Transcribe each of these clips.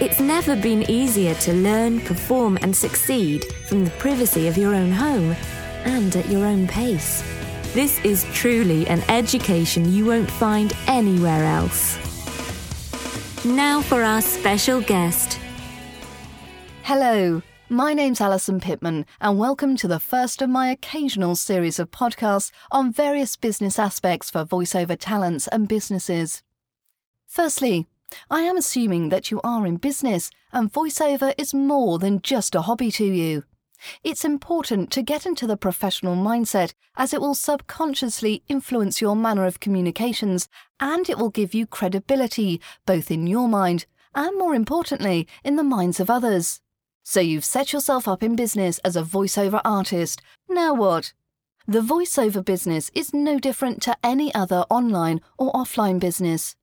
It's never been easier to learn, perform, and succeed from the privacy of your own home and at your own pace. This is truly an education you won't find anywhere else. Now for our special guest. Hello, my name's Alison Pittman, and welcome to the first of my occasional series of podcasts on various business aspects for voiceover talents and businesses. Firstly, I am assuming that you are in business and voiceover is more than just a hobby to you. It's important to get into the professional mindset as it will subconsciously influence your manner of communications and it will give you credibility both in your mind and, more importantly, in the minds of others. So you've set yourself up in business as a voiceover artist. Now what? The voiceover business is no different to any other online or offline business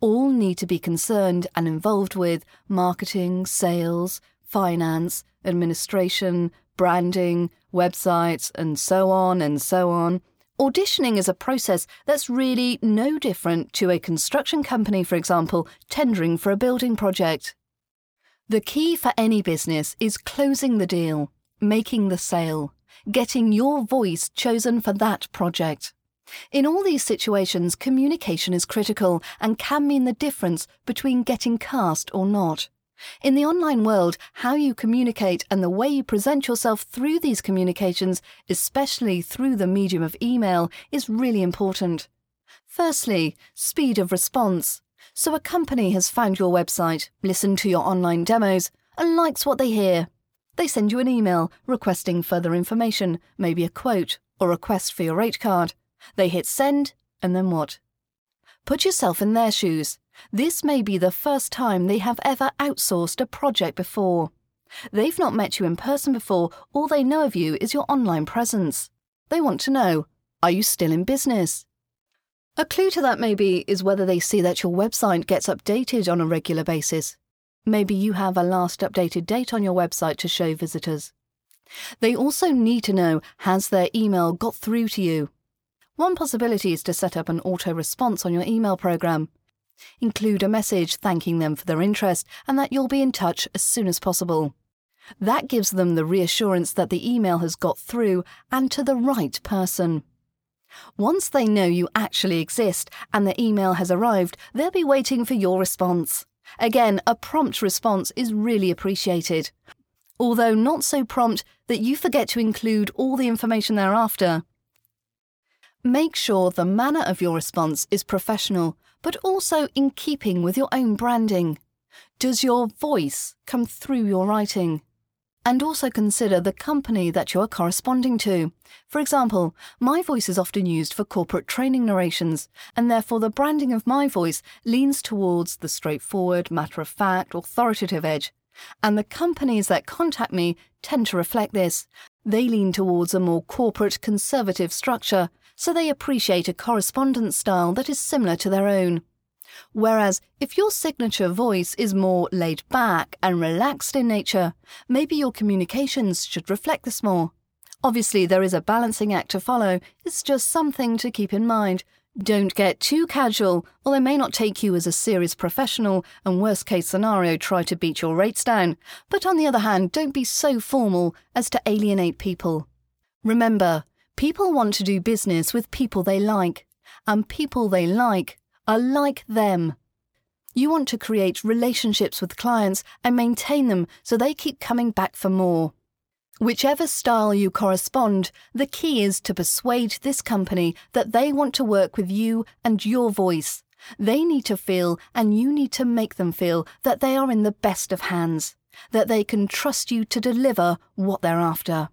all need to be concerned and involved with marketing, sales, finance, administration, branding, websites, and so on and so on. Auditioning is a process that's really no different to a construction company, for example, tendering for a building project. The key for any business is closing the deal, making the sale, getting your voice chosen for that project. In all these situations, communication is critical and can mean the difference between getting cast or not. In the online world, how you communicate and the way you present yourself through these communications, especially through the medium of email, is really important. Firstly, speed of response. So a company has found your website, listened to your online demos, and likes what they hear. They send you an email requesting further information, maybe a quote or a request for your rate card. They hit send, and then what? Put yourself in their shoes. This may be the first time they have ever outsourced a project before. They've not met you in person before, all they know of you is your online presence. They want to know are you still in business? A clue to that maybe is whether they see that your website gets updated on a regular basis. Maybe you have a last updated date on your website to show visitors. They also need to know has their email got through to you? One possibility is to set up an auto response on your email program. Include a message thanking them for their interest and that you'll be in touch as soon as possible. That gives them the reassurance that the email has got through and to the right person. Once they know you actually exist and the email has arrived, they'll be waiting for your response. Again, a prompt response is really appreciated, although not so prompt that you forget to include all the information thereafter. Make sure the manner of your response is professional, but also in keeping with your own branding. Does your voice come through your writing? And also consider the company that you are corresponding to. For example, my voice is often used for corporate training narrations, and therefore the branding of my voice leans towards the straightforward, matter of fact, authoritative edge. And the companies that contact me tend to reflect this. They lean towards a more corporate, conservative structure, so they appreciate a correspondence style that is similar to their own. Whereas if your signature voice is more laid back and relaxed in nature, maybe your communications should reflect this more. Obviously, there is a balancing act to follow, it's just something to keep in mind. Don't get too casual, or they may not take you as a serious professional and, worst case scenario, try to beat your rates down. But on the other hand, don't be so formal as to alienate people. Remember, People want to do business with people they like, and people they like are like them. You want to create relationships with clients and maintain them so they keep coming back for more. Whichever style you correspond, the key is to persuade this company that they want to work with you and your voice. They need to feel, and you need to make them feel, that they are in the best of hands, that they can trust you to deliver what they're after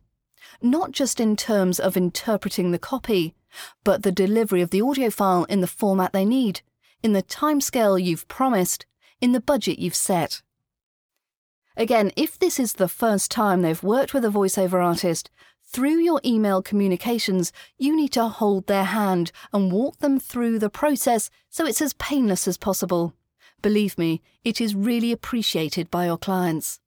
not just in terms of interpreting the copy, but the delivery of the audio file in the format they need, in the timescale you've promised, in the budget you've set. Again, if this is the first time they've worked with a voiceover artist, through your email communications, you need to hold their hand and walk them through the process so it's as painless as possible. Believe me, it is really appreciated by your clients.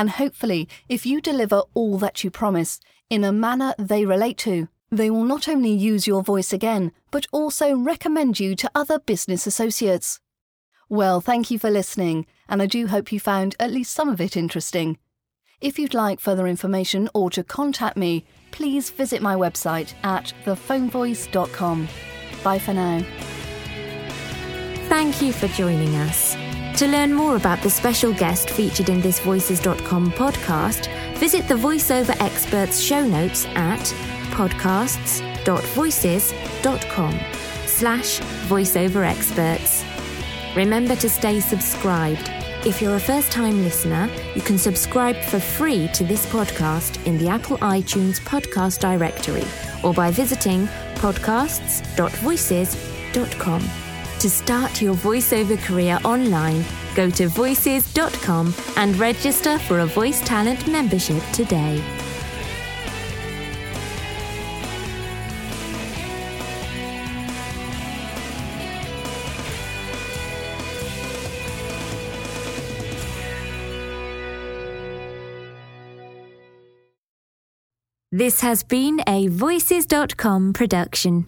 And hopefully, if you deliver all that you promise in a manner they relate to, they will not only use your voice again, but also recommend you to other business associates. Well, thank you for listening, and I do hope you found at least some of it interesting. If you'd like further information or to contact me, please visit my website at thephonevoice.com. Bye for now. Thank you for joining us. To learn more about the special guest featured in this Voices.com podcast, visit the VoiceOver Experts show notes at podcasts.voices.com slash voiceover experts. Remember to stay subscribed. If you're a first time listener, you can subscribe for free to this podcast in the Apple iTunes podcast directory or by visiting podcasts.voices.com. To start your voiceover career online, go to voices.com and register for a voice talent membership today. This has been a Voices.com production.